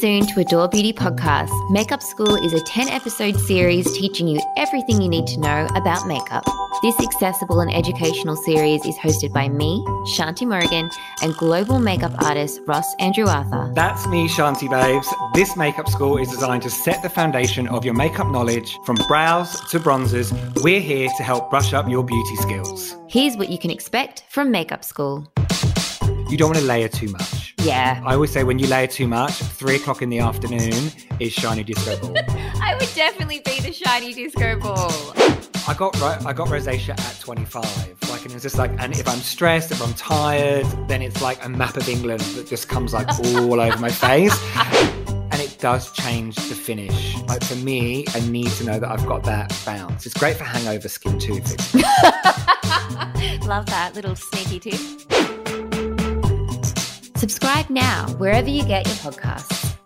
Soon to Adore Beauty Podcast, Makeup School is a 10 episode series teaching you everything you need to know about makeup. This accessible and educational series is hosted by me, Shanti Morgan, and global makeup artist Ross Andrew Arthur. That's me, Shanti Babes. This makeup school is designed to set the foundation of your makeup knowledge from brows to bronzers. We're here to help brush up your beauty skills. Here's what you can expect from Makeup School. You don't want to layer too much. Yeah. I always say when you layer too much, three o'clock in the afternoon is shiny disco ball. I would definitely be the shiny disco ball. I got ro- I got rosacea at 25. Like, and it's just like, and if I'm stressed, if I'm tired, then it's like a map of England that just comes like all over my face. And it does change the finish. Like for me, I need to know that I've got that bounce. It's great for hangover skin too. Love that little sneaky tip. Subscribe now wherever you get your podcasts.